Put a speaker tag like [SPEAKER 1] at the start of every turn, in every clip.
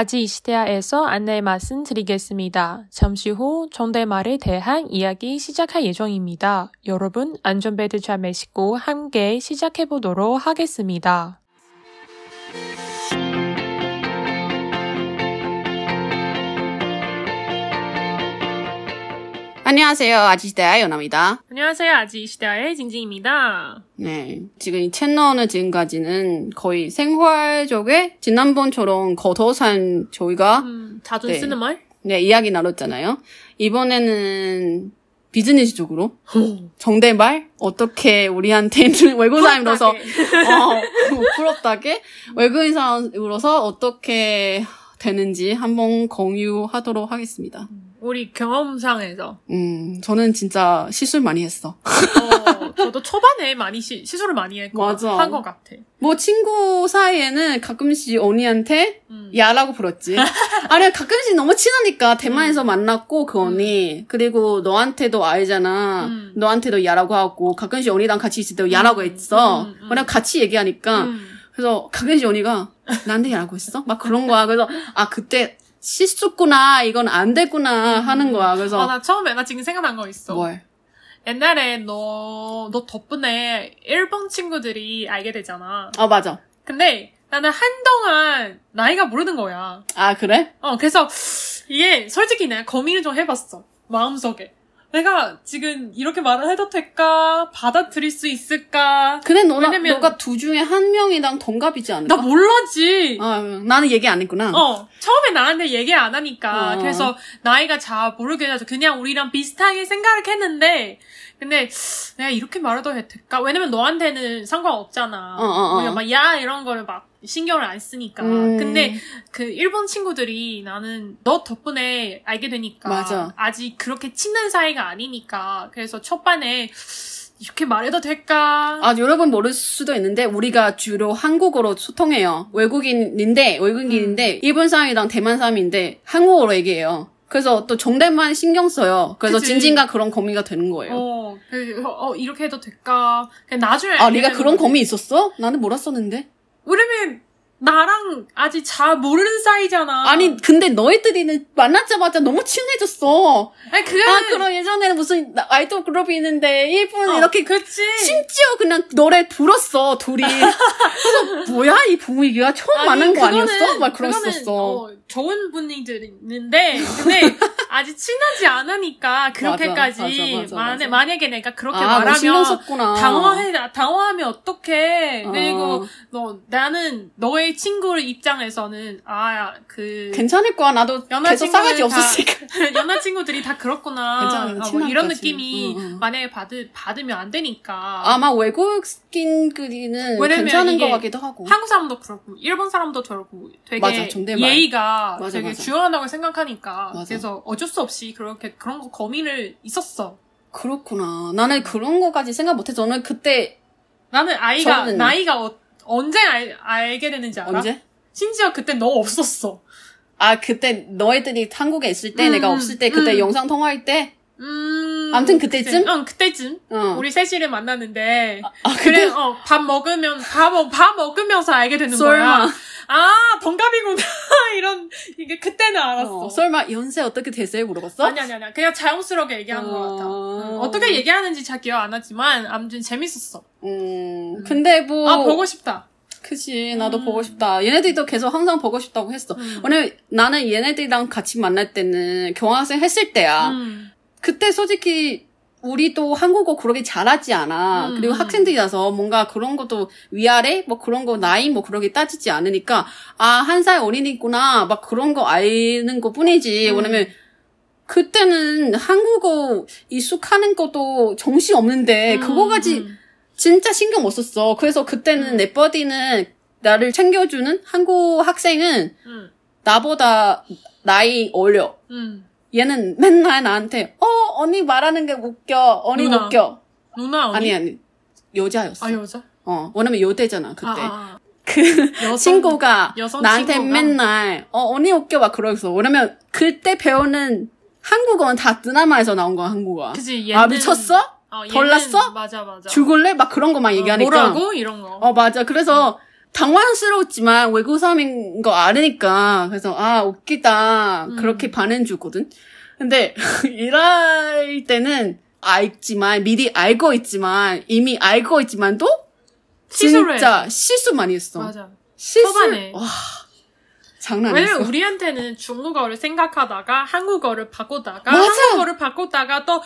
[SPEAKER 1] 아지 이시대야에서 안내 말씀 드리겠습니다. 잠시 후 존댓말에 대한 이야기 시작할 예정입니다. 여러분 안전벨트 잘 매시고 함께 시작해 보도록 하겠습니다.
[SPEAKER 2] 안녕하세요. 아지시대야 연아입니다.
[SPEAKER 1] 안녕하세요. 아지 이시대야의 징징입니다.
[SPEAKER 2] 네. 지금 이 채널은 지금까지는 거의 생활적에 지난번처럼 겉어산 저희가
[SPEAKER 1] 음, 자주
[SPEAKER 2] 네.
[SPEAKER 1] 쓰는 말?
[SPEAKER 2] 네, 이야기 나눴잖아요. 이번에는 비즈니스적으로 정대말 어떻게 우리한테는 외국 사람으로서 어, 부럽다게 외국인 사람으로서 어떻게 되는지 한번 공유하도록 하겠습니다.
[SPEAKER 1] 우리 경험상에서
[SPEAKER 2] 음, 저는 진짜 실수 많이 했어.
[SPEAKER 1] 어, 저도 초반에 많이 시, 시술을 많이. 한것 같아.
[SPEAKER 2] 뭐 친구 사이에는 가끔씩 언니한테
[SPEAKER 1] 음.
[SPEAKER 2] 야라고 불렀지. 아니 가끔씩 너무 친하니까 대만에서 만났고 그 언니 그리고 너한테도 알잖아.
[SPEAKER 1] 음.
[SPEAKER 2] 너한테도 야라고 하고 가끔씩 언니랑 같이 있을 때 야라고 했어.
[SPEAKER 1] 음, 음.
[SPEAKER 2] 왜냐면 같이 얘기하니까
[SPEAKER 1] 음.
[SPEAKER 2] 그래서 가끔씩 언니가 나한테 야라고 했어? 막 그런 거야. 그래서 아 그때 실수구나 이건 안 됐구나 하는 거야. 그래서
[SPEAKER 1] 아, 나 처음에 나 지금 생각난 거 있어.
[SPEAKER 2] 뭘?
[SPEAKER 1] 옛날에 너, 너 덕분에 일본 친구들이 알게 되잖아.
[SPEAKER 2] 아 맞아.
[SPEAKER 1] 근데 나는 한동안 나이가 모르는 거야.
[SPEAKER 2] 아 그래?
[SPEAKER 1] 어, 그래서 이게 솔직히 내가 고민을 좀 해봤어. 마음속에. 내가 지금 이렇게 말을 해도 될까? 받아들일 수 있을까?
[SPEAKER 2] 그래 너가
[SPEAKER 1] 왜냐면-
[SPEAKER 2] 너가 둘 중에 한 명이랑 동갑이지 않을까?
[SPEAKER 1] 나 몰라지.
[SPEAKER 2] 아 나는 얘기 안 했구나.
[SPEAKER 1] 어, 처음에 나한테 얘기 안 하니까.
[SPEAKER 2] 어.
[SPEAKER 1] 그래서 나이가 잘 모르게 해서 그냥 우리랑 비슷하게 생각을 했는데, 근데 내가 이렇게 말해도 될까? 왜냐면 너한테는 상관없잖아.
[SPEAKER 2] 어, 어, 어.
[SPEAKER 1] 막 야, 이런 거를 막 신경을 안 쓰니까.
[SPEAKER 2] 음.
[SPEAKER 1] 근데 그 일본 친구들이 나는 너 덕분에 알게 되니까.
[SPEAKER 2] 맞아.
[SPEAKER 1] 아직 그렇게 친한 사이가 아니니까. 그래서 첫반에 이렇게 말해도 될까?
[SPEAKER 2] 아, 여러분 모를 수도 있는데 우리가 주로 한국어로 소통해요. 외국인인데 외국인인데
[SPEAKER 1] 음.
[SPEAKER 2] 일본 사람이랑 대만 사람인데 한국어로 얘기해요. 그래서 또 정대만 신경 써요. 그래서
[SPEAKER 1] 그치.
[SPEAKER 2] 진진과 그런 고민가 되는 거예요.
[SPEAKER 1] 어, 그, 어, 이렇게 해도 될까? 그냥 나중에.
[SPEAKER 2] 아, 네가 그런. 고민 있었어? 나는 몰랐었는데.
[SPEAKER 1] 왜냐면 나랑 아직 잘 모르는 사이잖아.
[SPEAKER 2] 아니, 근데 너희들이는 만나자마자 너무 친해졌어.
[SPEAKER 1] 아니 그게
[SPEAKER 2] 아, 그럼 예전에는 무슨 아이돌 그룹이 있는데 일본
[SPEAKER 1] 어,
[SPEAKER 2] 이렇게
[SPEAKER 1] 그치.
[SPEAKER 2] 심지어 그냥 노래 불었어, 둘이. 그래서 뭐야, 이 분위기가 처음 만난 거
[SPEAKER 1] 그거는-
[SPEAKER 2] 아니었어? 막 그랬었어.
[SPEAKER 1] 어, 좋은 분들이 있는데 근데 아직 친하지 않으니까 그렇게까지
[SPEAKER 2] 맞아, 맞아, 맞아,
[SPEAKER 1] 만약
[SPEAKER 2] 맞아.
[SPEAKER 1] 만약에 내가 그렇게
[SPEAKER 2] 아,
[SPEAKER 1] 말하면. 당황해 당황하면 어떡해.
[SPEAKER 2] 어.
[SPEAKER 1] 그리고 너 나는 너의 친구 입장에서는 아 그
[SPEAKER 2] 괜찮을 거야. 나도
[SPEAKER 1] 연하
[SPEAKER 2] 계속 싸가지 없었으니까.
[SPEAKER 1] 연하 친구들이 다 그렇구나.
[SPEAKER 2] 괜찮아,
[SPEAKER 1] 아, 뭐 이런
[SPEAKER 2] 거지.
[SPEAKER 1] 느낌이
[SPEAKER 2] 응, 응.
[SPEAKER 1] 만약에 받을 받으면 안 되니까.
[SPEAKER 2] 아마 외국인끼리는 괜찮은 것 같기도 하고.
[SPEAKER 1] 한국 사람도 그렇고 일본 사람도 그렇고 되게
[SPEAKER 2] 맞아.
[SPEAKER 1] 예의가
[SPEAKER 2] 맞아,
[SPEAKER 1] 되게
[SPEAKER 2] 맞아.
[SPEAKER 1] 중요하다고 생각하니까. 그래서 어쩔 수 없이 그렇게 그런 거 고민을 있었어.
[SPEAKER 2] 그렇구나. 나는 그런 거까지 생각 못해서 저는 그때
[SPEAKER 1] 나는 아이가
[SPEAKER 2] 저는-
[SPEAKER 1] 나이가 어- 언제 알, 알게 되는지 알아?
[SPEAKER 2] 언제?
[SPEAKER 1] 심지어 그때 너 없었어.
[SPEAKER 2] 아 그때 너희들이 한국에 있을 때
[SPEAKER 1] 음,
[SPEAKER 2] 내가 없을 때 그때
[SPEAKER 1] 음.
[SPEAKER 2] 영상 통화할 때.
[SPEAKER 1] 음.
[SPEAKER 2] 아무튼 그때쯤?
[SPEAKER 1] 그때, 응, 그때쯤.
[SPEAKER 2] 어.
[SPEAKER 1] 우리 셋이를 만났는데.
[SPEAKER 2] 아
[SPEAKER 1] 그래,
[SPEAKER 2] 그래?
[SPEAKER 1] 어, 밥 먹으면, 밥, 먹- 밥 먹으면서 알게 되는. 거야. 아, 동갑이구나. 이런, 이게 그때는 알았어.
[SPEAKER 2] 어, 설마 연세 어떻게 되세요? 물어봤어?
[SPEAKER 1] 아니, 아니, 아니. 그냥 자연스럽게 얘기한
[SPEAKER 2] 어.
[SPEAKER 1] 것 같아. 응, 어떻게 얘기하는지 잘 기억 안 나지만, 아무튼 재밌었어.
[SPEAKER 2] 음. 근데 뭐.
[SPEAKER 1] 아, 보고 싶다.
[SPEAKER 2] 그치. 나도
[SPEAKER 1] 음.
[SPEAKER 2] 보고 싶다. 얘네들도 계속 항상 보고 싶다고 했어.
[SPEAKER 1] 음.
[SPEAKER 2] 왜냐면 나는 얘네들이랑 같이 만날 때는 경학생 했을 때야.
[SPEAKER 1] 음.
[SPEAKER 2] 그때 솔직히 우리도 한국어 그렇게 잘하지 않아.
[SPEAKER 1] 음.
[SPEAKER 2] 그리고 학생들이라서 뭔가 그런 것도 위아래 뭐 그런 거 나이 뭐 그렇게 따지지 않으니까 아 한 살 어린이구나 막 그런 거 아는 것 뿐이지.
[SPEAKER 1] 음.
[SPEAKER 2] 왜냐면 그때는 한국어 익숙하는 것도 정신 없는데
[SPEAKER 1] 음,
[SPEAKER 2] 그거까지
[SPEAKER 1] 음.
[SPEAKER 2] 진짜 신경 못 썼어. 그래서 그때는
[SPEAKER 1] 음.
[SPEAKER 2] 내 버디는 나를 챙겨주는 한국 학생은
[SPEAKER 1] 음.
[SPEAKER 2] 나보다 나이 어려.
[SPEAKER 1] 음.
[SPEAKER 2] 얘는 맨날 나한테 어 언니 말하는 게 웃겨 언니
[SPEAKER 1] 누나.
[SPEAKER 2] 웃겨
[SPEAKER 1] 누나, 언니?
[SPEAKER 2] 아니 아니 여자였어
[SPEAKER 1] 아, 여자?
[SPEAKER 2] 어 왜냐면 여대잖아 그때
[SPEAKER 1] 아, 아,
[SPEAKER 2] 그
[SPEAKER 1] 아. 여성,
[SPEAKER 2] 친구가
[SPEAKER 1] 여성
[SPEAKER 2] 나한테
[SPEAKER 1] 친구가?
[SPEAKER 2] 맨날 어 언니 웃겨 막 그러겠어 왜냐면 그때 배우는 한국어는 다 드라마에서 나온 거야 한국어
[SPEAKER 1] 그치, 얘는.
[SPEAKER 2] 아 미쳤어
[SPEAKER 1] 어, 얘는-
[SPEAKER 2] 덜났어?
[SPEAKER 1] 맞아, 맞아.
[SPEAKER 2] 죽을래 막 그런 것만
[SPEAKER 1] 어,
[SPEAKER 2] 얘기하니까
[SPEAKER 1] 뭐라고? 이런 거.
[SPEAKER 2] 어 맞아 그래서 당황스러웠지만 외국 사람인 거 알으니까 그래서 아 웃기다
[SPEAKER 1] 음.
[SPEAKER 2] 그렇게 반응 주거든. 근데 일할 때는 알지만 미리 알고 있지만 이미 알고 있지만도
[SPEAKER 1] 시술을
[SPEAKER 2] 진짜
[SPEAKER 1] 해.
[SPEAKER 2] 실수 많이 했어.
[SPEAKER 1] 맞아.
[SPEAKER 2] 실수
[SPEAKER 1] 초반에.
[SPEAKER 2] 와 장난
[SPEAKER 1] 왜냐면
[SPEAKER 2] 아니었어.
[SPEAKER 1] 우리한테는 중국어를 생각하다가 한국어를 바꾸다가
[SPEAKER 2] 맞아.
[SPEAKER 1] 한국어를 바꾸다가 또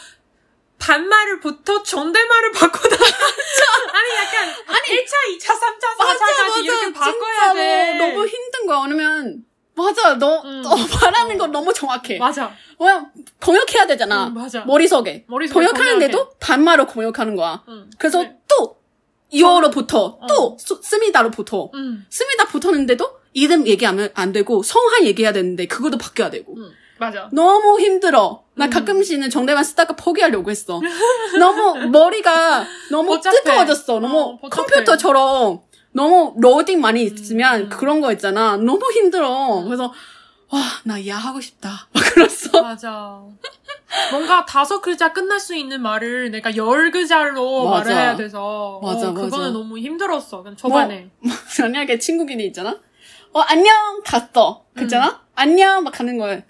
[SPEAKER 1] 반말을 부터 존댓말을 바꾸다가 아니 약간 아니 1차, 2차, 3차, 4차까지 이렇게 바꿔야 돼.
[SPEAKER 2] 너, 너무 힘든 거야. 왜냐면 맞아 너,
[SPEAKER 1] 음.
[SPEAKER 2] 너 말하는 거 너무 정확해.
[SPEAKER 1] 맞아.
[SPEAKER 2] 왜냐 번역해야 되잖아.
[SPEAKER 1] 음, 맞아.
[SPEAKER 2] 머릿속에.
[SPEAKER 1] 머릿속에
[SPEAKER 2] 번역하는데도 반말로 번역하는 거야.
[SPEAKER 1] 응.
[SPEAKER 2] 그래서
[SPEAKER 1] 그래.
[SPEAKER 2] 또 이어로부터
[SPEAKER 1] 어.
[SPEAKER 2] 또 수- 스미다로부터
[SPEAKER 1] 응.
[SPEAKER 2] 스미다 붙었는데도 이름 얘기하면 안 되고 성한 얘기해야 되는데 그것도 바뀌어야 되고
[SPEAKER 1] 응. 맞아.
[SPEAKER 2] 너무 힘들어. 나
[SPEAKER 1] 음.
[SPEAKER 2] 가끔씩은 정대만 쓰다가 포기하려고 했어. 너무 머리가 너무
[SPEAKER 1] 복잡해.
[SPEAKER 2] 뜨거워졌어. 너무
[SPEAKER 1] 어.
[SPEAKER 2] 컴퓨터처럼 너무 로딩 많이 있으면
[SPEAKER 1] 음.
[SPEAKER 2] 그런 거 있잖아. 너무 힘들어. 그래서 와나 이해하고 싶다. 막 그랬어.
[SPEAKER 1] 맞아. 뭔가 다섯 글자 끝날 수 있는 말을 내가 열 글자로
[SPEAKER 2] 맞아.
[SPEAKER 1] 말을 해야 돼서
[SPEAKER 2] 맞아,
[SPEAKER 1] 어, 그거는
[SPEAKER 2] 맞아.
[SPEAKER 1] 너무 힘들었어. 그냥 초반에.
[SPEAKER 2] 만약에 친구끼리 있잖아. 어 안녕 갔어. 그잖아. 안녕 막 하는 거야.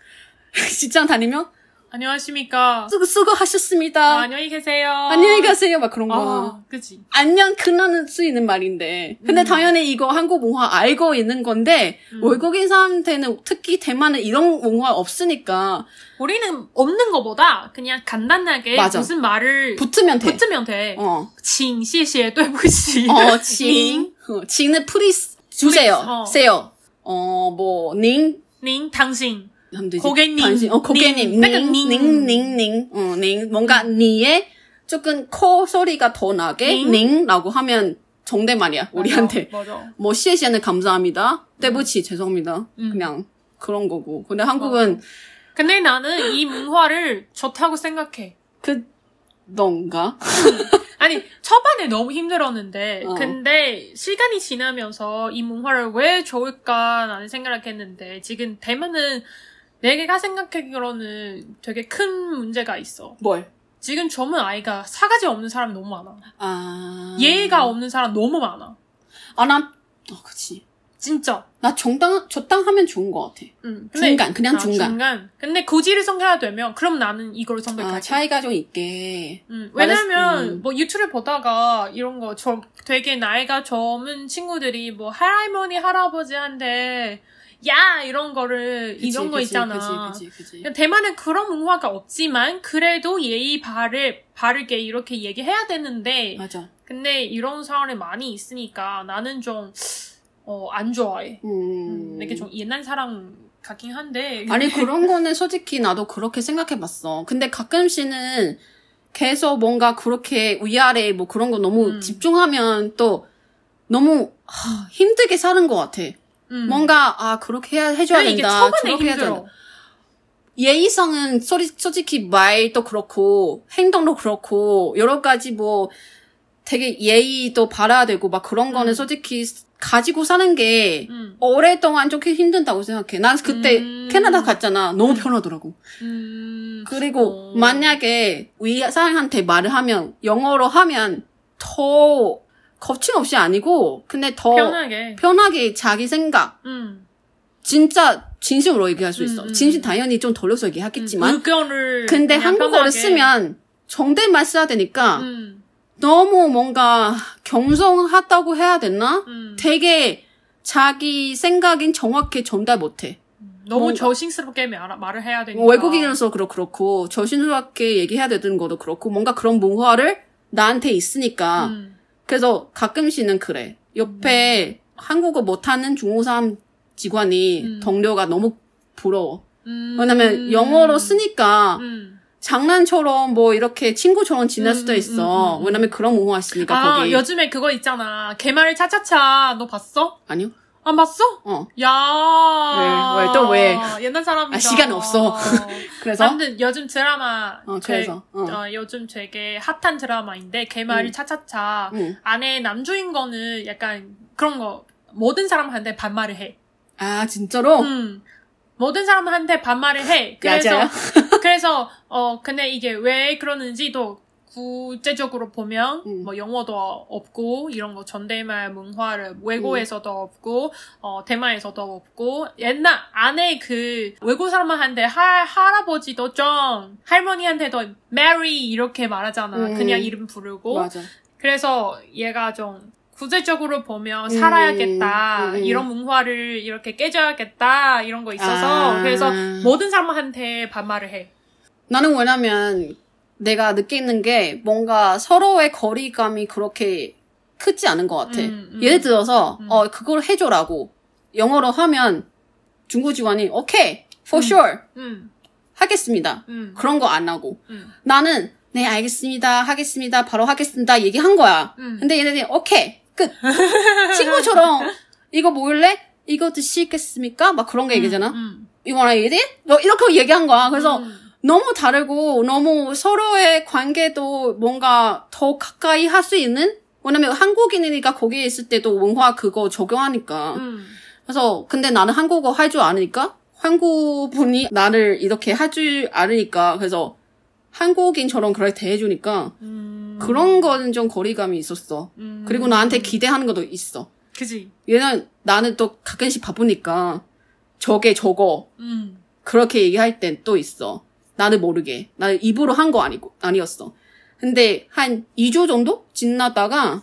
[SPEAKER 2] 직장 다니면
[SPEAKER 1] 안녕하십니까.
[SPEAKER 2] 수고 수고하셨습니다.
[SPEAKER 1] 아, 안녕히 계세요.
[SPEAKER 2] 안녕히 가세요. 막 그런 거.
[SPEAKER 1] 아, 그치.
[SPEAKER 2] 안녕 끝나는 수 있는 말인데. 근데
[SPEAKER 1] 음.
[SPEAKER 2] 당연히 이거 한국 문화 알고 있는 건데
[SPEAKER 1] 음.
[SPEAKER 2] 외국인 사람한테는 특히 대만은 이런 문화 없으니까
[SPEAKER 1] 우리는 없는 것보다 그냥 간단하게
[SPEAKER 2] 맞아.
[SPEAKER 1] 무슨 말을
[SPEAKER 2] 붙으면 돼.
[SPEAKER 1] 붙으면 돼.
[SPEAKER 2] 어.
[SPEAKER 1] 请,谢谢,对不起.
[SPEAKER 2] 어, 칭. 어, 칭은 프리스 주세요.
[SPEAKER 1] 프리스, 어.
[SPEAKER 2] 세요. 어, 뭐, 닝.
[SPEAKER 1] 님, 당신.
[SPEAKER 2] 하면 되지.
[SPEAKER 1] 고객님.
[SPEAKER 2] 당신, 어, 고객님.
[SPEAKER 1] 님.
[SPEAKER 2] 닝,
[SPEAKER 1] ning.
[SPEAKER 2] 닝, 닝, 닝. 어, 닝. 뭔가 니에 조금 코 소리가 더 나게
[SPEAKER 1] 您.
[SPEAKER 2] 您라고 하면 존대말이야. 우리한테.
[SPEAKER 1] 맞아. 맞아.
[SPEAKER 2] 뭐 谢谢는 감사합니다. 对不起 죄송합니다.
[SPEAKER 1] 음.
[SPEAKER 2] 그냥 그런 거고. 근데 한국은
[SPEAKER 1] 근데 나는 이 문화를 좋다고 생각해.
[SPEAKER 2] 그런가?
[SPEAKER 1] 아니 초반에 너무 힘들었는데
[SPEAKER 2] 어.
[SPEAKER 1] 근데 시간이 지나면서 이 문화를 왜 좋을까 나는 생각을 했는데 지금 대만은 내가 생각하기로는 되게 큰 문제가 있어.
[SPEAKER 2] 뭘?
[SPEAKER 1] 지금 젊은 아이가 사가지 없는 사람이 너무 많아.
[SPEAKER 2] 아.
[SPEAKER 1] 예의가 없는 사람 너무 많아.
[SPEAKER 2] 아, 난, 어, 그치.
[SPEAKER 1] 진짜.
[SPEAKER 2] 나 정당, 적당하면 좋은 것 같아.
[SPEAKER 1] 응.
[SPEAKER 2] 중간, 그냥
[SPEAKER 1] 아,
[SPEAKER 2] 중간.
[SPEAKER 1] 중간. 근데 고지를 선택해야 되면 그럼 나는 이걸
[SPEAKER 2] 아,
[SPEAKER 1] 선택할게.
[SPEAKER 2] 차이가 좀 있게.
[SPEAKER 1] 음,
[SPEAKER 2] 말했-
[SPEAKER 1] 왜냐면
[SPEAKER 2] 음.
[SPEAKER 1] 뭐 유튜브 보다가 이런 거 저, 되게 나이가 젊은 친구들이 뭐 할머니 할아버지한테 야 이런 거를
[SPEAKER 2] 그치,
[SPEAKER 1] 이런 거
[SPEAKER 2] 그치,
[SPEAKER 1] 있잖아.
[SPEAKER 2] 그치, 그치, 그치.
[SPEAKER 1] 그냥 대만은 그런 문화가 없지만 그래도 예의 바를 바르게 이렇게 얘기해야 되는데
[SPEAKER 2] 맞아.
[SPEAKER 1] 근데 이런 사람이 많이 있으니까 나는 좀 어, 안 좋아해.
[SPEAKER 2] 음.
[SPEAKER 1] 음, 내게 좀 옛날 사람 같긴 한데
[SPEAKER 2] 아니, 그런 거는 솔직히 나도 그렇게 생각해 봤어. 근데 가끔씩은 계속 뭔가 그렇게 위아래 뭐 그런 거 너무
[SPEAKER 1] 음.
[SPEAKER 2] 집중하면 또 너무 하, 힘들게 사는 것 같아.
[SPEAKER 1] 음.
[SPEAKER 2] 뭔가 아 그렇게 해야 해줘야
[SPEAKER 1] 이게
[SPEAKER 2] 된다. 저렇게 해야
[SPEAKER 1] 힘들어.
[SPEAKER 2] 된다. 예의성은 소리, 솔직히 말도 그렇고 행동도 그렇고 여러 가지 뭐 되게 예의도 바라야 되고 막 그런 거는
[SPEAKER 1] 음.
[SPEAKER 2] 솔직히 가지고 사는 게
[SPEAKER 1] 음.
[SPEAKER 2] 오랫동안 좀 힘든다고 생각해. 난 그때
[SPEAKER 1] 음.
[SPEAKER 2] 캐나다 갔잖아. 너무 편하더라고.
[SPEAKER 1] 음.
[SPEAKER 2] 그리고
[SPEAKER 1] 어.
[SPEAKER 2] 만약에 위 사람한테 말을 하면 영어로 하면 더 거침없이 아니고 근데 더
[SPEAKER 1] 편하게.
[SPEAKER 2] 편하게 자기 생각
[SPEAKER 1] 음.
[SPEAKER 2] 진짜 진심으로 얘기할 수 있어.
[SPEAKER 1] 음, 음.
[SPEAKER 2] 진심 당연히 좀 돌려서 얘기하겠지만
[SPEAKER 1] 의견을
[SPEAKER 2] 근데 한국어를
[SPEAKER 1] 편하게.
[SPEAKER 2] 쓰면 정대말 써야 되니까
[SPEAKER 1] 음,
[SPEAKER 2] 너무 뭔가 경성하다고 해야 되나?
[SPEAKER 1] 음.
[SPEAKER 2] 되게 자기 생각인 정확히 전달 못해.
[SPEAKER 1] 너무 말, 말을 해야 되니까.
[SPEAKER 2] 뭐 외국인으로서 그렇 그렇고 조심스럽게 얘기해야 되는 것도 그렇고 뭔가 그런 문화를 나한테 있으니까
[SPEAKER 1] 음.
[SPEAKER 2] 그래서 가끔씩은 그래. 옆에 한국어 못하는 중국 사람 직원이
[SPEAKER 1] 음.
[SPEAKER 2] 동료가 너무 부러워.
[SPEAKER 1] 음.
[SPEAKER 2] 왜냐면 영어로 쓰니까
[SPEAKER 1] 음.
[SPEAKER 2] 장난처럼 뭐 이렇게 친구처럼 지낼
[SPEAKER 1] 음,
[SPEAKER 2] 수도
[SPEAKER 1] 음,
[SPEAKER 2] 있어.
[SPEAKER 1] 음, 음, 음.
[SPEAKER 2] 왜냐면 그런 문화 있으니까
[SPEAKER 1] 아,
[SPEAKER 2] 거기.
[SPEAKER 1] 요즘에 그거 있잖아. 개말 차차차. 너 봤어?
[SPEAKER 2] 아니요?
[SPEAKER 1] 안 봤어?
[SPEAKER 2] 어.
[SPEAKER 1] 야.
[SPEAKER 2] 왜? 왜? 또 왜?
[SPEAKER 1] 옛날 사람이다.
[SPEAKER 2] 아, 시간 없어. 그래서
[SPEAKER 1] 아무튼 요즘 드라마.
[SPEAKER 2] 어,
[SPEAKER 1] 제-
[SPEAKER 2] 그래서, 어.
[SPEAKER 1] 어, 요즘 되게 핫한 드라마인데 개말이
[SPEAKER 2] 음.
[SPEAKER 1] 차차차.
[SPEAKER 2] 응.
[SPEAKER 1] 안에 남주인공은 약간 그런 거 모든 사람한테 반말을 해.
[SPEAKER 2] 아 진짜로?
[SPEAKER 1] 음. 모든 사람한테 반말을 해. 그래서? 그래서 어 근데 이게 왜 그러는지도 국제적으로 보면
[SPEAKER 2] 음.
[SPEAKER 1] 뭐 영어도 없고 이런 거 존댓말 문화를 외국에서도 없고 어 대만에서도 없고 옛날 안에 그 외국 사람한테 할 할아버지도 좀 할머니한테도 메리 이렇게 말하잖아.
[SPEAKER 2] 음.
[SPEAKER 1] 그냥 이름 부르고
[SPEAKER 2] 맞아.
[SPEAKER 1] 그래서 얘가 좀 구체적으로 보면
[SPEAKER 2] 음,
[SPEAKER 1] 살아야겠다
[SPEAKER 2] 음, 음.
[SPEAKER 1] 이런 문화를 이렇게 깨져야겠다 이런 거 있어서
[SPEAKER 2] 아.
[SPEAKER 1] 그래서 모든 사람한테 반말을 해.
[SPEAKER 2] 나는 왜냐면 내가 느끼는 게 뭔가 서로의 거리감이 그렇게 크지 않은 것 같아.
[SPEAKER 1] 음, 음.
[SPEAKER 2] 예를 들어서
[SPEAKER 1] 음.
[SPEAKER 2] 어 그걸 해줘라고 영어로 하면 중국 직원이 오케이 for
[SPEAKER 1] 음.
[SPEAKER 2] sure
[SPEAKER 1] 음,
[SPEAKER 2] 하겠습니다.
[SPEAKER 1] 음,
[SPEAKER 2] 그런 거 안 하고
[SPEAKER 1] 음,
[SPEAKER 2] 나는 네 알겠습니다 하겠습니다 바로 하겠습니다 얘기한 거야.
[SPEAKER 1] 음.
[SPEAKER 2] 근데 얘네들이 오케이 끝 친구처럼 이거 먹을래? 이거 드시겠습니까? 막 그런 거 얘기잖아.
[SPEAKER 1] 음,
[SPEAKER 2] You wanna eat it? 뭐 이렇게 얘기한 거야. 그래서
[SPEAKER 1] 음.
[SPEAKER 2] 너무 다르고 너무 서로의 관계도 뭔가 더 가까이 할 수 있는? 왜냐면 한국인이니까 거기에 있을 때도文化 그거 적용하니까.
[SPEAKER 1] 음.
[SPEAKER 2] 그래서 근데 나는 한국어 할 줄 아니까 한국 분이 나를 이렇게 할 줄 아니까 그래서 한국인처럼 그렇게 대해주니까
[SPEAKER 1] 음.
[SPEAKER 2] 그런 거는 좀 거리감이 있었어.
[SPEAKER 1] 음.
[SPEAKER 2] 그리고 나한테 기대하는 것도 있어.
[SPEAKER 1] 그지.
[SPEAKER 2] 얘는 나는 또 가끔씩 바쁘니까 저게 저거
[SPEAKER 1] 음.
[SPEAKER 2] 그렇게 얘기할 땐 또 있어. 나는 모르게. 나는 입으로 한 거 아니고, 아니었어. 근데 한 2주 정도 지나다가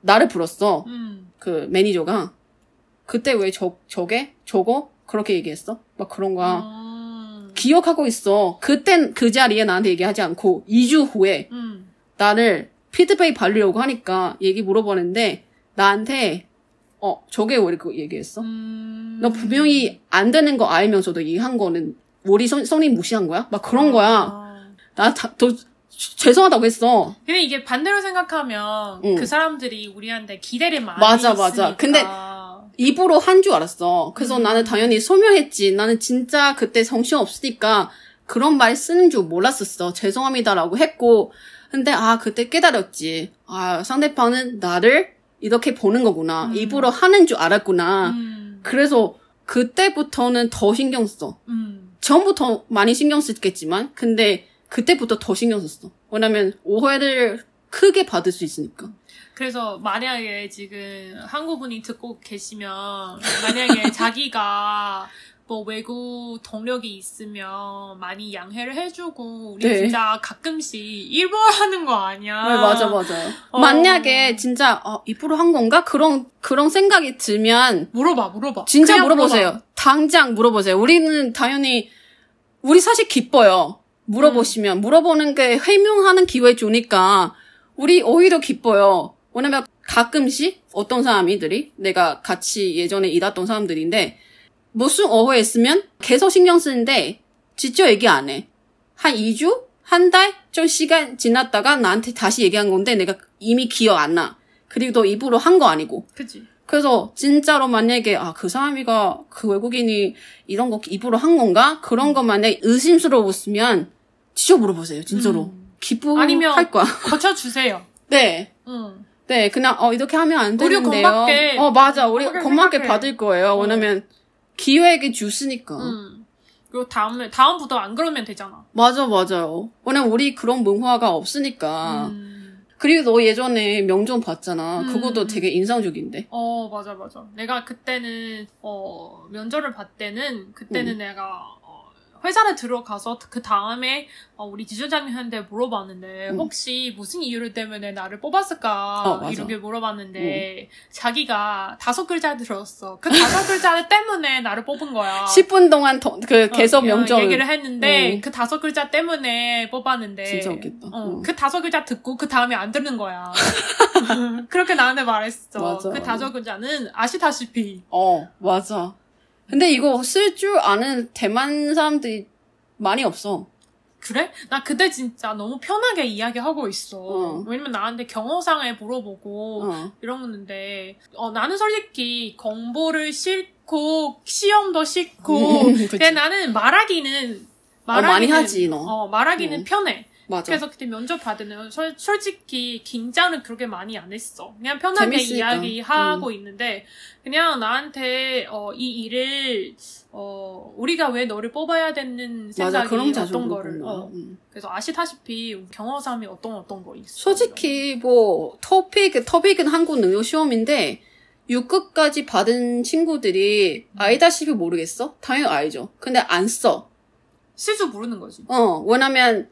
[SPEAKER 2] 나를 불렀어.
[SPEAKER 1] 음.
[SPEAKER 2] 그 매니저가. 그때 왜 저, 저게? 저거? 그렇게 얘기했어? 막 그런 거야.
[SPEAKER 1] 음.
[SPEAKER 2] 기억하고 있어. 그땐 그 자리에 나한테 얘기하지 않고 2주 후에
[SPEAKER 1] 음.
[SPEAKER 2] 나를 피드백 받으려고 하니까 얘기 물어보는데 나한테 어, 저게 왜 이렇게 얘기했어?
[SPEAKER 1] 음.
[SPEAKER 2] 너 분명히 안 되는 거 알면서도 얘기한 거는 우리 성, 성님 무시한 거야? 막 그런 거야.
[SPEAKER 1] 아.
[SPEAKER 2] 나 다, 더, 죄송하다고 했어.
[SPEAKER 1] 근데 이게 반대로 생각하면
[SPEAKER 2] 응.
[SPEAKER 1] 그 사람들이 우리한테 기대를 많이
[SPEAKER 2] 맞아,
[SPEAKER 1] 했으니까.
[SPEAKER 2] 맞아. 근데 입으로 한 줄 알았어. 그래서
[SPEAKER 1] 음.
[SPEAKER 2] 나는 당연히 소명했지. 나는 진짜 그때 정신 없으니까 그런 말 쓰는 줄 몰랐었어. 죄송합니다라고 했고. 근데 아, 그때 깨달았지. 아, 상대방은 나를 이렇게 보는 거구나.
[SPEAKER 1] 음.
[SPEAKER 2] 입으로 하는 줄 알았구나.
[SPEAKER 1] 음.
[SPEAKER 2] 그래서 그때부터는 더 신경 써.
[SPEAKER 1] 음.
[SPEAKER 2] 전부터 많이 신경 썼겠지만, 근데 그때부터 더 신경 썼어. 왜냐면 오해를 크게 받을 수 있으니까.
[SPEAKER 1] 그래서 만약에 지금 한국분이 듣고 계시면 만약에 자기가 뭐 외국 동력이 있으면 많이 양해를 해주고 우리
[SPEAKER 2] 네.
[SPEAKER 1] 진짜 가끔씩 일본하는 거 아니야?
[SPEAKER 2] 네, 맞아, 맞아요.
[SPEAKER 1] 어.
[SPEAKER 2] 만약에 진짜, 어, 입으로 한 건가? 그런, 그런 생각이 들면,
[SPEAKER 1] 물어봐, 물어봐.
[SPEAKER 2] 진짜 물어보세요.
[SPEAKER 1] 물어봐.
[SPEAKER 2] 당장 물어보세요. 우리는 당연히, 우리 사실 기뻐요. 물어보시면. 물어보는 게 해명하는 기회 주니까, 우리 오히려 기뻐요. 왜냐면 가끔씩 어떤 사람이들이, 내가 같이 예전에 일했던 사람들인데, 무슨 오해했으면 계속 신경 쓰는데, 직접 얘기 안 해. 한 2주? 한 달? 좀 시간 지났다가 나한테 다시 얘기한 건데, 내가 이미 기억 안 나. 그리고 또 입으로 한 거 아니고.
[SPEAKER 1] 그지.
[SPEAKER 2] 그래서 진짜로 만약에 아 그 사람이가 그 외국인이 이런 거 입으로 한 건가 그런 거 만약에 의심스러웠으면 진짜 물어보세요 진짜로
[SPEAKER 1] 음.
[SPEAKER 2] 기부할
[SPEAKER 1] 아니면-
[SPEAKER 2] 거야
[SPEAKER 1] 고쳐주세요.
[SPEAKER 2] 네.
[SPEAKER 1] 응.
[SPEAKER 2] 네, 그냥 어 이렇게 하면 안
[SPEAKER 1] 우리
[SPEAKER 2] 되는데요.
[SPEAKER 1] 고맙게-
[SPEAKER 2] 어 맞아, 우리
[SPEAKER 1] 고맙게
[SPEAKER 2] 고맙게. 받을 거예요.
[SPEAKER 1] 어.
[SPEAKER 2] 왜냐면 기획이 주시니까.
[SPEAKER 1] 응. 그리고 다음에 다음부터 안 그러면 되잖아.
[SPEAKER 2] 맞아, 맞아요. 왜냐면 우리 그런 문화가 없으니까.
[SPEAKER 1] 음.
[SPEAKER 2] 그리고 너 예전에 명절 봤잖아.
[SPEAKER 1] 음.
[SPEAKER 2] 그것도 되게 인상적인데.
[SPEAKER 1] 어, 맞아, 맞아. 내가 그때는, 어, 면접을 봤 때는, 그때는
[SPEAKER 2] 음.
[SPEAKER 1] 내가, 어, 회사를 들어가서 그 다음에, 어, 우리 지점장님한테 물어봤는데,
[SPEAKER 2] 음.
[SPEAKER 1] 혹시 무슨 이유 때문에 나를 뽑았을까?
[SPEAKER 2] 어. 음.
[SPEAKER 1] 이렇게 물어봤는데, 자기가 다섯 글자 들었어. 그 다섯 글자 때문에 나를 뽑은 거야.
[SPEAKER 2] 10분 동안 더, 그 계속
[SPEAKER 1] 어,
[SPEAKER 2] 명절
[SPEAKER 1] 얘기를 했는데,
[SPEAKER 2] 음.
[SPEAKER 1] 그 다섯 글자 때문에 뽑았는데,
[SPEAKER 2] 진짜 웃겠다.
[SPEAKER 1] 어,
[SPEAKER 2] 음.
[SPEAKER 1] 그 다섯 글자 듣고 그 다음에 안 듣는 거야. 그렇게 나한테 말했어.
[SPEAKER 2] 맞아.
[SPEAKER 1] 그 다섯 글자는 아시다시피.
[SPEAKER 2] 어, 맞아. 근데 이거 쓸 줄 아는 대만 사람들이 많이 없어.
[SPEAKER 1] 그래? 나 그때 진짜 너무 편하게 이야기하고 있어.
[SPEAKER 2] 어.
[SPEAKER 1] 왜냐면 나한테 경호상에 물어보고
[SPEAKER 2] 어.
[SPEAKER 1] 이러는데, 어, 나는 솔직히 공부를 싫고, 시험도 싫고. 근데 나는 말하기는,
[SPEAKER 2] 어, 많이 하지, 너.
[SPEAKER 1] 어, 말하기는
[SPEAKER 2] 응.
[SPEAKER 1] 편해.
[SPEAKER 2] 맞아.
[SPEAKER 1] 그래서 그때 면접 받으면 솔, 솔직히 긴장은 그렇게 많이 안 했어. 그냥 편하게
[SPEAKER 2] 재밌으니까. 음.
[SPEAKER 1] 이야기하고 있는데 그냥 나한테 어, 이 일을 어, 우리가 왜 너를 뽑아야 되는
[SPEAKER 2] 맞아.
[SPEAKER 1] 생각이
[SPEAKER 2] 자주
[SPEAKER 1] 어떤 거를.
[SPEAKER 2] 어, 음.
[SPEAKER 1] 그래서 아시다시피 경험삼이 어떤 어떤 거 있어.
[SPEAKER 2] 솔직히 뭐 토픽 토픽은 한국 능력 시험인데 6급까지 받은 친구들이 알다시피 모르겠어? 당연히 알죠. 근데 안 써.
[SPEAKER 1] 실수 모르는 거지.
[SPEAKER 2] 어, 왜냐면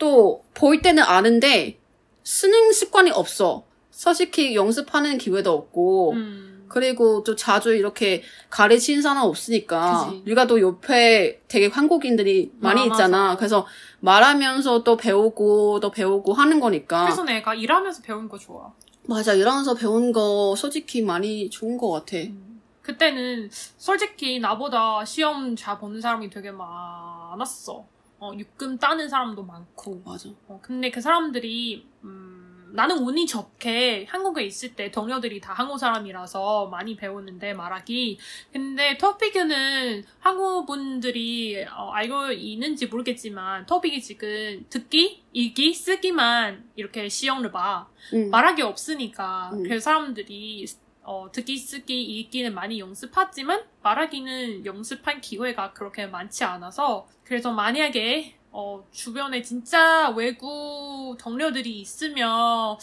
[SPEAKER 2] 또볼 때는 아는데 쓰는 습관이 없어. 솔직히 연습하는 기회도 없고
[SPEAKER 1] 음.
[SPEAKER 2] 그리고 또 자주 이렇게 가르치는 사람 없으니까
[SPEAKER 1] 그치.
[SPEAKER 2] 우리가 또 옆에 되게 한국인들이 많이
[SPEAKER 1] 아,
[SPEAKER 2] 있잖아.
[SPEAKER 1] 맞아.
[SPEAKER 2] 그래서 말하면서 또 배우고 또 배우고 하는 거니까
[SPEAKER 1] 그래서 내가 일하면서 배운 거 좋아.
[SPEAKER 2] 맞아 일하면서 배운 거 솔직히 많이 좋은 것 같아.
[SPEAKER 1] 음. 그때는 솔직히 나보다 시험 잘 보는 사람이 되게 많았어. 어, 육금 따는 사람도 많고.
[SPEAKER 2] 맞아.
[SPEAKER 1] 어, 근데 그 사람들이 음, 나는 운이 좋게 한국에 있을 때 동료들이 다 한국 사람이라서 많이 배웠는데 말하기. 근데 토픽은 한국 분들이 어, 알고 있는지 모르겠지만 토픽이 지금 듣기, 읽기, 쓰기만 이렇게 시험을 봐.
[SPEAKER 2] 응.
[SPEAKER 1] 말하기 없으니까
[SPEAKER 2] 음.
[SPEAKER 1] 그래서 사람들이 어, 듣기, 쓰기, 읽기는 많이 연습하지만 말하기는 연습할 기회가 그렇게 많지 않아서 그래서 만약에 어, 주변에 진짜 외국 동료들이 있으면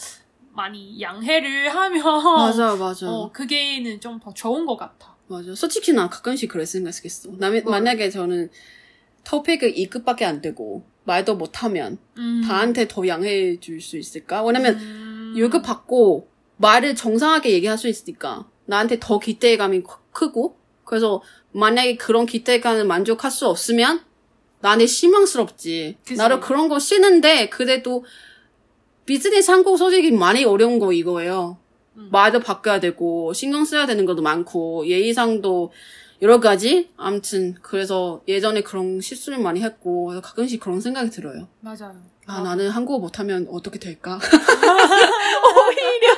[SPEAKER 1] 많이 양해를 하면
[SPEAKER 2] 맞아 맞아
[SPEAKER 1] 어, 그게는 좀 더 좋은 것 같아.
[SPEAKER 2] 맞아. 솔직히 난 가끔씩 그랬 생각했어. 나,
[SPEAKER 1] 뭐?
[SPEAKER 2] 만약에 저는 토픽을 2급밖에 안 되고 말도 못하면
[SPEAKER 1] 음.
[SPEAKER 2] 다한테 더 양해해 줄 수 있을까? 왜냐면
[SPEAKER 1] 음.
[SPEAKER 2] 6급 받고 말을 정상하게 얘기할 수 있으니까 나한테 더 기대감이 크- 크고 그래서 만약에 그런 기대감을 만족할 수 없으면 나한테 실망스럽지.
[SPEAKER 1] 그치.
[SPEAKER 2] 나를 그런 거 싫은데 그래도 비즈니스 한국 솔직히 많이 어려운 거 이거예요.
[SPEAKER 1] 음.
[SPEAKER 2] 말도 바꿔야 되고 신경 써야 되는 것도 많고 예의상도 여러 가지 아무튼 그래서 예전에 그런 실수를 많이 했고 가끔씩 그런 생각이 들어요.
[SPEAKER 1] 맞아요.
[SPEAKER 2] 아
[SPEAKER 1] 어.
[SPEAKER 2] 나는 한국어 못하면 어떻게 될까? 오히려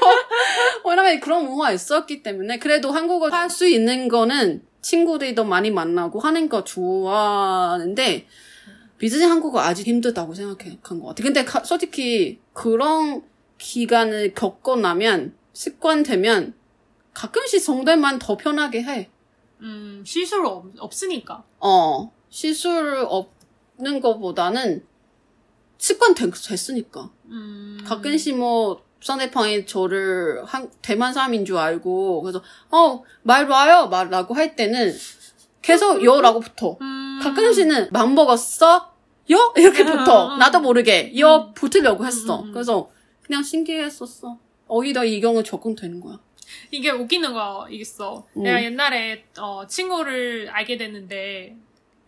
[SPEAKER 2] 왜냐면 그런 문화가 있었기 때문에 그래도 한국어 할 수 있는 거는 친구들도 많이 만나고 하는 거 좋아하는데 비즈니스 한국어 아직 힘들다고 생각한 것 같아. 근데 가- 솔직히 그런 기간을 겪고 나면 습관되면 가끔씩 정도만 더 편하게 해.
[SPEAKER 1] 음, 실수가 없, 없으니까.
[SPEAKER 2] 어, 실수를 없는 것보다는 습관 됐, 됐으니까.
[SPEAKER 1] 음.
[SPEAKER 2] 가끔씩 뭐, 상대방이 저를 한, 대만 사람인 줄 알고, 그래서, 어, 말 놔요! 말 라고 할 때는 계속 여라고 붙어.
[SPEAKER 1] 음.
[SPEAKER 2] 가끔씩은 맘 먹었어? 여? 이렇게 붙어.
[SPEAKER 1] 음.
[SPEAKER 2] 나도 모르게 여 붙으려고 했어.
[SPEAKER 1] 음, 음.
[SPEAKER 2] 그래서 그냥 신기했었어. 오히려 이 경우 적응되는 거야.
[SPEAKER 1] 이게 웃기는 거 있어.
[SPEAKER 2] 음.
[SPEAKER 1] 내가 옛날에 어, 친구를 알게 됐는데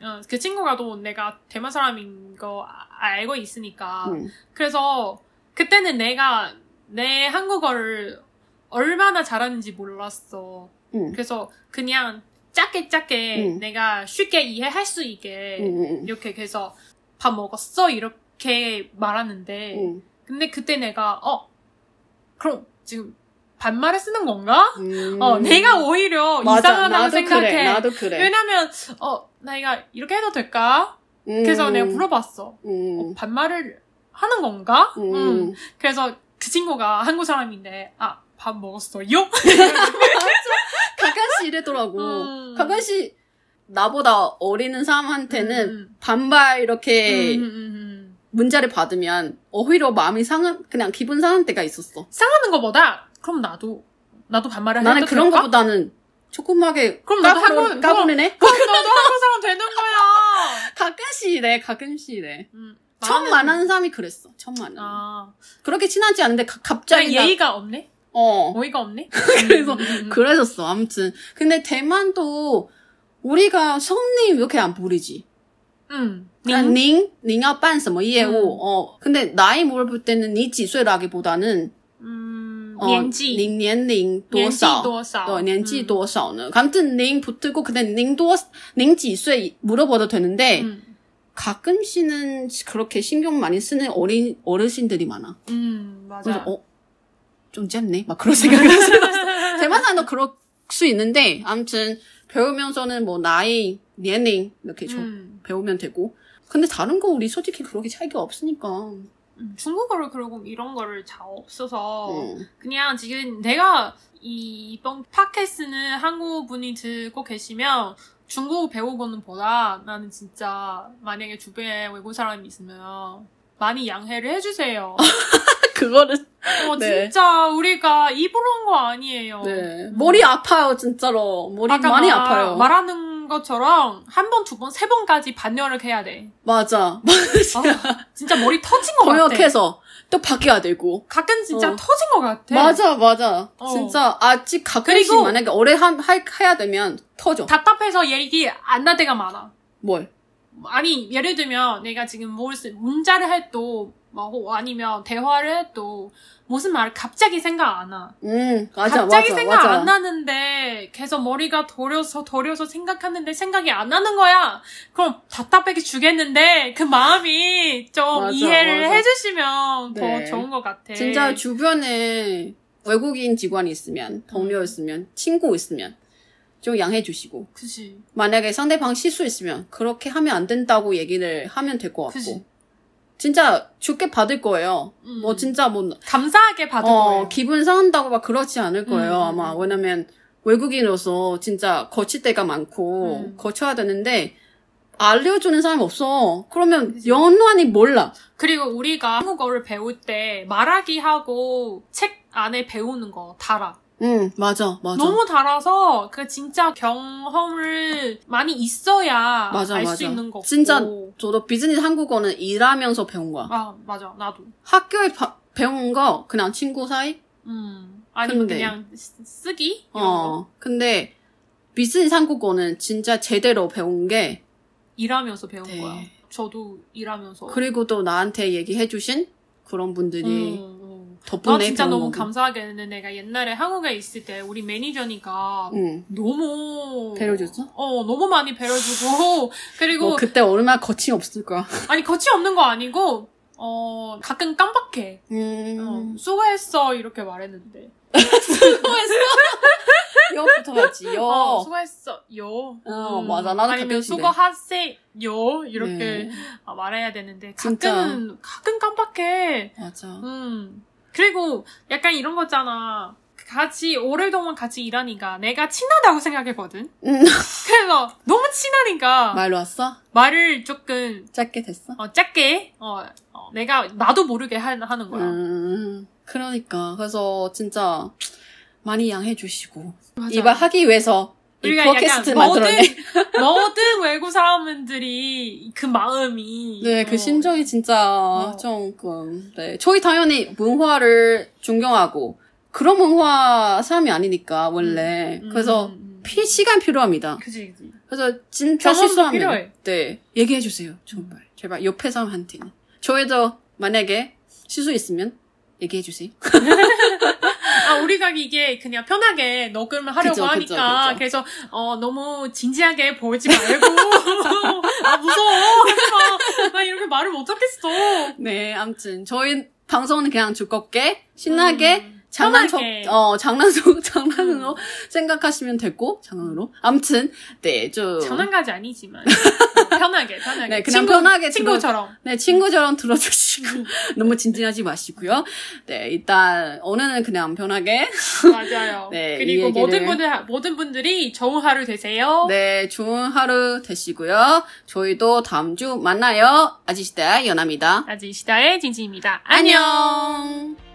[SPEAKER 1] 어, 그 친구가 또 내가 대만 사람인 거 아- 알고 있으니까
[SPEAKER 2] 음.
[SPEAKER 1] 그래서 그때는 내가 내 한국어를 얼마나 잘하는지 몰랐어.
[SPEAKER 2] 음.
[SPEAKER 1] 그래서 그냥 작게 작게
[SPEAKER 2] 음.
[SPEAKER 1] 내가 쉽게 이해할 수 있게 이렇게 해서 밥 먹었어 이렇게 말하는데
[SPEAKER 2] 음.
[SPEAKER 1] 근데 그때 내가 어 그럼 지금 반말을 쓰는 건가?
[SPEAKER 2] 음.
[SPEAKER 1] 어 내가 오히려
[SPEAKER 2] 맞아.
[SPEAKER 1] 이상하다고 생각해.
[SPEAKER 2] 그래. 나도 그래.
[SPEAKER 1] 왜냐면 어 내가 이렇게 해도 될까?
[SPEAKER 2] 음.
[SPEAKER 1] 그래서 내가 물어봤어.
[SPEAKER 2] 음.
[SPEAKER 1] 어, 반말을 하는 건가?
[SPEAKER 2] 음.
[SPEAKER 1] 음. 그래서 그 친구가 한국 사람인데 아 밥 먹었어요?
[SPEAKER 2] 가끔씩 이래더라고.
[SPEAKER 1] 음.
[SPEAKER 2] 가끔씩 나보다 어리는 사람한테는
[SPEAKER 1] 음,
[SPEAKER 2] 반발 이렇게
[SPEAKER 1] 음.
[SPEAKER 2] 문자를 받으면 오히려 마음이 상한 그냥 기분 상한 때가 있었어.
[SPEAKER 1] 상하는 것보다 그럼 나도 나도 반말을
[SPEAKER 2] 나는
[SPEAKER 1] 해도
[SPEAKER 2] 그런
[SPEAKER 1] 될까?
[SPEAKER 2] 것보다는 조금하게
[SPEAKER 1] 그럼 나도
[SPEAKER 2] 까부르-
[SPEAKER 1] 한국-
[SPEAKER 2] 까부르네.
[SPEAKER 1] 그럼 나도 한국 사람 되는 거야.
[SPEAKER 2] 가끔씩 이래. 가끔씩 이래.
[SPEAKER 1] 음,
[SPEAKER 2] 처음
[SPEAKER 1] 나는-
[SPEAKER 2] 만나는 사람이 그랬어. 처음 만나.
[SPEAKER 1] 아,
[SPEAKER 2] 그렇게 친하지 않은데 가-
[SPEAKER 1] 그냥
[SPEAKER 2] 갑자기 나-
[SPEAKER 1] 예의가 없네?
[SPEAKER 2] 어
[SPEAKER 1] 어이가 없네?
[SPEAKER 2] 그래서
[SPEAKER 1] 음, 음, 음.
[SPEAKER 2] 그랬었어. 아무튼 근데 대만도 우리가 성님 이렇게 안 부르지.
[SPEAKER 1] 음.
[SPEAKER 2] 그냥 닝, 닝要办什么业务.
[SPEAKER 1] 음.
[SPEAKER 2] 어 근데 나이 물어볼 때는 니 几岁라기보다는
[SPEAKER 1] 음,
[SPEAKER 2] 어,
[SPEAKER 1] 年纪,
[SPEAKER 2] 您年龄多
[SPEAKER 1] 年纪
[SPEAKER 2] 少?
[SPEAKER 1] 多少?
[SPEAKER 2] 어, 年纪
[SPEAKER 1] 음.
[SPEAKER 2] 多少呢? 아무튼 닝 붙고 근데 닝多, 닝 几岁 물어봐도 되는데
[SPEAKER 1] 음.
[SPEAKER 2] 가끔씩은 그렇게 신경 많이 쓰는 어린 어르신들이 많아.
[SPEAKER 1] 음,
[SPEAKER 2] 그래서
[SPEAKER 1] 맞아.
[SPEAKER 2] 어, 좀 짧네? 막 그런 생각이 들었어. 대만 사람도 그럴 수 있는데 아무튼 배우면서는 뭐 나이, 年龄 이렇게 좀
[SPEAKER 1] 음.
[SPEAKER 2] 배우면 되고 근데 다른 거 우리 솔직히 그렇게 차이가 없으니까.
[SPEAKER 1] 음, 중국어를 그리고 이런 거를 잘 없어서
[SPEAKER 2] 음.
[SPEAKER 1] 그냥 지금 내가 이- 이번 팟캐스트는 한국 분이 듣고 계시면 중국어 배우고는 보다 나는 진짜 만약에 주변에 외국 사람이 있으면 많이 양해를 해주세요.
[SPEAKER 2] 그거를
[SPEAKER 1] 어,
[SPEAKER 2] 네.
[SPEAKER 1] 진짜 우리가 입으로 한 거 아니에요.
[SPEAKER 2] 네 머리 아파요 진짜로 머리 많이
[SPEAKER 1] 말-
[SPEAKER 2] 아파요.
[SPEAKER 1] 말하는 것처럼 한 번, 두 번, 세 번까지 반열을 해야 돼.
[SPEAKER 2] 맞아.
[SPEAKER 1] 아, 진짜 머리 터진 것 같아.
[SPEAKER 2] 번역해서 또 바뀌어야 되고.
[SPEAKER 1] 가끔 진짜
[SPEAKER 2] 어.
[SPEAKER 1] 터진 것 같아.
[SPEAKER 2] 맞아 맞아.
[SPEAKER 1] 어.
[SPEAKER 2] 진짜 아직 가끔씩
[SPEAKER 1] 그리고-
[SPEAKER 2] 만약에 오래 하, 할- 해야 되면 터져.
[SPEAKER 1] 답답해서 얘기 안날 때가 많아.
[SPEAKER 2] 뭘?
[SPEAKER 1] 아니 예를 들면 내가 지금 뭘 쓰, 문자를 해도 뭐 아니면 대화를 해도 무슨 말 갑자기 생각 안 나.
[SPEAKER 2] 음 맞아
[SPEAKER 1] 갑자기
[SPEAKER 2] 맞아
[SPEAKER 1] 생각
[SPEAKER 2] 맞아.
[SPEAKER 1] 안 나는데 계속 머리가 도려서 도려서 생각하는데 생각이 안 나는 거야. 그럼 답답하게 주겠는데 그 마음이 좀 이해를. 해주시면
[SPEAKER 2] 네.
[SPEAKER 1] 더 좋은 것 같아.
[SPEAKER 2] 진짜 주변에 외국인 직원이 있으면 동료 있으면 친구 있으면 좀 양해 주시고
[SPEAKER 1] 그지.
[SPEAKER 2] 만약에 상대방 실수 있으면 그렇게 하면 안 된다고 얘기를 하면 될 것 같고
[SPEAKER 1] 그지.
[SPEAKER 2] 진짜 좋게 받을 거예요.
[SPEAKER 1] 음.
[SPEAKER 2] 뭐 진짜 뭐
[SPEAKER 1] 감사하게 받을
[SPEAKER 2] 어,
[SPEAKER 1] 거예요.
[SPEAKER 2] 기분 상한다고 막 그렇지 않을 거예요.
[SPEAKER 1] 음.
[SPEAKER 2] 아마 왜냐면 외국인으로서 진짜 거칠 때가 많고
[SPEAKER 1] 음.
[SPEAKER 2] 거쳐야 되는데 알려주는 사람이 없어. 그러면
[SPEAKER 1] 그치.
[SPEAKER 2] 연관이 몰라.
[SPEAKER 1] 그리고 우리가 한국어를 배울 때 말하기 하고 책 안에 배우는 거 달아.
[SPEAKER 2] 응 맞아 맞아.
[SPEAKER 1] 너무 달아서 그 진짜 경험을 많이 있어야
[SPEAKER 2] 맞아,
[SPEAKER 1] 알
[SPEAKER 2] 맞아.
[SPEAKER 1] 수 있는 거고.
[SPEAKER 2] 진짜 저도 비즈니스 한국어는 일하면서 배운 거야.
[SPEAKER 1] 아 맞아 나도.
[SPEAKER 2] 학교에 바- 배운 거 그냥 친구 사이?
[SPEAKER 1] 음 아니면
[SPEAKER 2] 근데-
[SPEAKER 1] 그냥 쓰- 쓰기 이런 거
[SPEAKER 2] 어. 근데 비즈니스 한국어는 진짜 제대로 배운 게
[SPEAKER 1] 일하면서 배운
[SPEAKER 2] 네.
[SPEAKER 1] 거야. 저도 일하면서.
[SPEAKER 2] 그리고 또 나한테 얘기해주신 그런 분들이
[SPEAKER 1] 음, 음.
[SPEAKER 2] 덕분에
[SPEAKER 1] 나 진짜 너무
[SPEAKER 2] 거고.
[SPEAKER 1] 감사하게 했는데 내가 옛날에 한국에 있을 때 우리 매니저니까
[SPEAKER 2] 응.
[SPEAKER 1] 너무
[SPEAKER 2] 배려줬어?
[SPEAKER 1] 어 너무 많이 배려주고 그리고
[SPEAKER 2] 뭐 그때 얼마나 거침 없을 거야.
[SPEAKER 1] 아니 거치 없는 거 아니고 어 가끔 깜빡해. 어,
[SPEAKER 2] 음.
[SPEAKER 1] 수고했어 이렇게 말했는데.
[SPEAKER 2] 수고했어. 여 붙어야지. 여.
[SPEAKER 1] 어, 수고했어 요.
[SPEAKER 2] 어, 맞아. 나도
[SPEAKER 1] 아니면 수고하세요 이렇게
[SPEAKER 2] 네.
[SPEAKER 1] 어, 말해야 되는데
[SPEAKER 2] 진짜.
[SPEAKER 1] 가끔 가끔 깜빡해.
[SPEAKER 2] 맞아.
[SPEAKER 1] 음. 그리고 약간 이런 거잖아. 같이 오랫동안 같이 일하니까 내가 친하다고 생각했거든.
[SPEAKER 2] 음.
[SPEAKER 1] 그래서 너무 친하니까
[SPEAKER 2] 말로 왔어?
[SPEAKER 1] 말을 조금
[SPEAKER 2] 짧게 됐어?
[SPEAKER 1] 어, 짧게 어, 어, 내가 나도 모르게 하, 하는 거야.
[SPEAKER 2] 음. 그러니까. 그래서 진짜 많이 양해 주시고. 이발 하기 위해서 이
[SPEAKER 1] 우리가
[SPEAKER 2] 팟캐스트 만들었네.
[SPEAKER 1] 모든 외국 사람들이 그 마음이
[SPEAKER 2] 네, 그
[SPEAKER 1] 어,
[SPEAKER 2] 심정이 진짜 조금, 네. 저희 당연히 문화를 존경하고, 그런 문화 사람이 아니니까, 원래.
[SPEAKER 1] 음,
[SPEAKER 2] 그래서,
[SPEAKER 1] 음, 음.
[SPEAKER 2] 피, 시간 필요합니다.
[SPEAKER 1] 그지 그지.
[SPEAKER 2] 그래서, 진짜 실수하면,
[SPEAKER 1] 필요해.
[SPEAKER 2] 네. 얘기해 주세요. 정말. 제발, 옆에 사람한테는. 저희도 만약에 실수 있으면, 얘기해 주세요.
[SPEAKER 1] 아 우리가 이게 그냥 편하게 녹음을 하려고
[SPEAKER 2] 그죠,
[SPEAKER 1] 하니까
[SPEAKER 2] 그죠.
[SPEAKER 1] 그래서 어 너무 진지하게 보지 말고 아 무서워 막, 나 이렇게 말을 못 하겠어.
[SPEAKER 2] 네, 아무튼, 저희 방송은 그냥 즐겁게, 신나게,
[SPEAKER 1] 음, 편하게.
[SPEAKER 2] 어, 장난으로, 장난으로 생각하시면 되고, 장난으로. 아무튼, 네, 저.
[SPEAKER 1] 장난까지 아니지만 어, 편하게 편하게
[SPEAKER 2] 네, 그냥 편하게 들어-
[SPEAKER 1] 친구처럼
[SPEAKER 2] 네, 친구처럼 들어주시고, 너무 진지하지 마시고요. 네, 일단, 오늘은 그냥 편하게,
[SPEAKER 1] 맞아요.
[SPEAKER 2] 네, 이
[SPEAKER 1] 그리고 모든 분들 모든 분들이 좋은 하루 되세요.
[SPEAKER 2] 네, 좋은 하루 되시고요. 저희도 다음 주 만나요. 아지시대 연아입니다.
[SPEAKER 1] 아직 시다의 진지입니다. 안녕.
[SPEAKER 2] 안녕.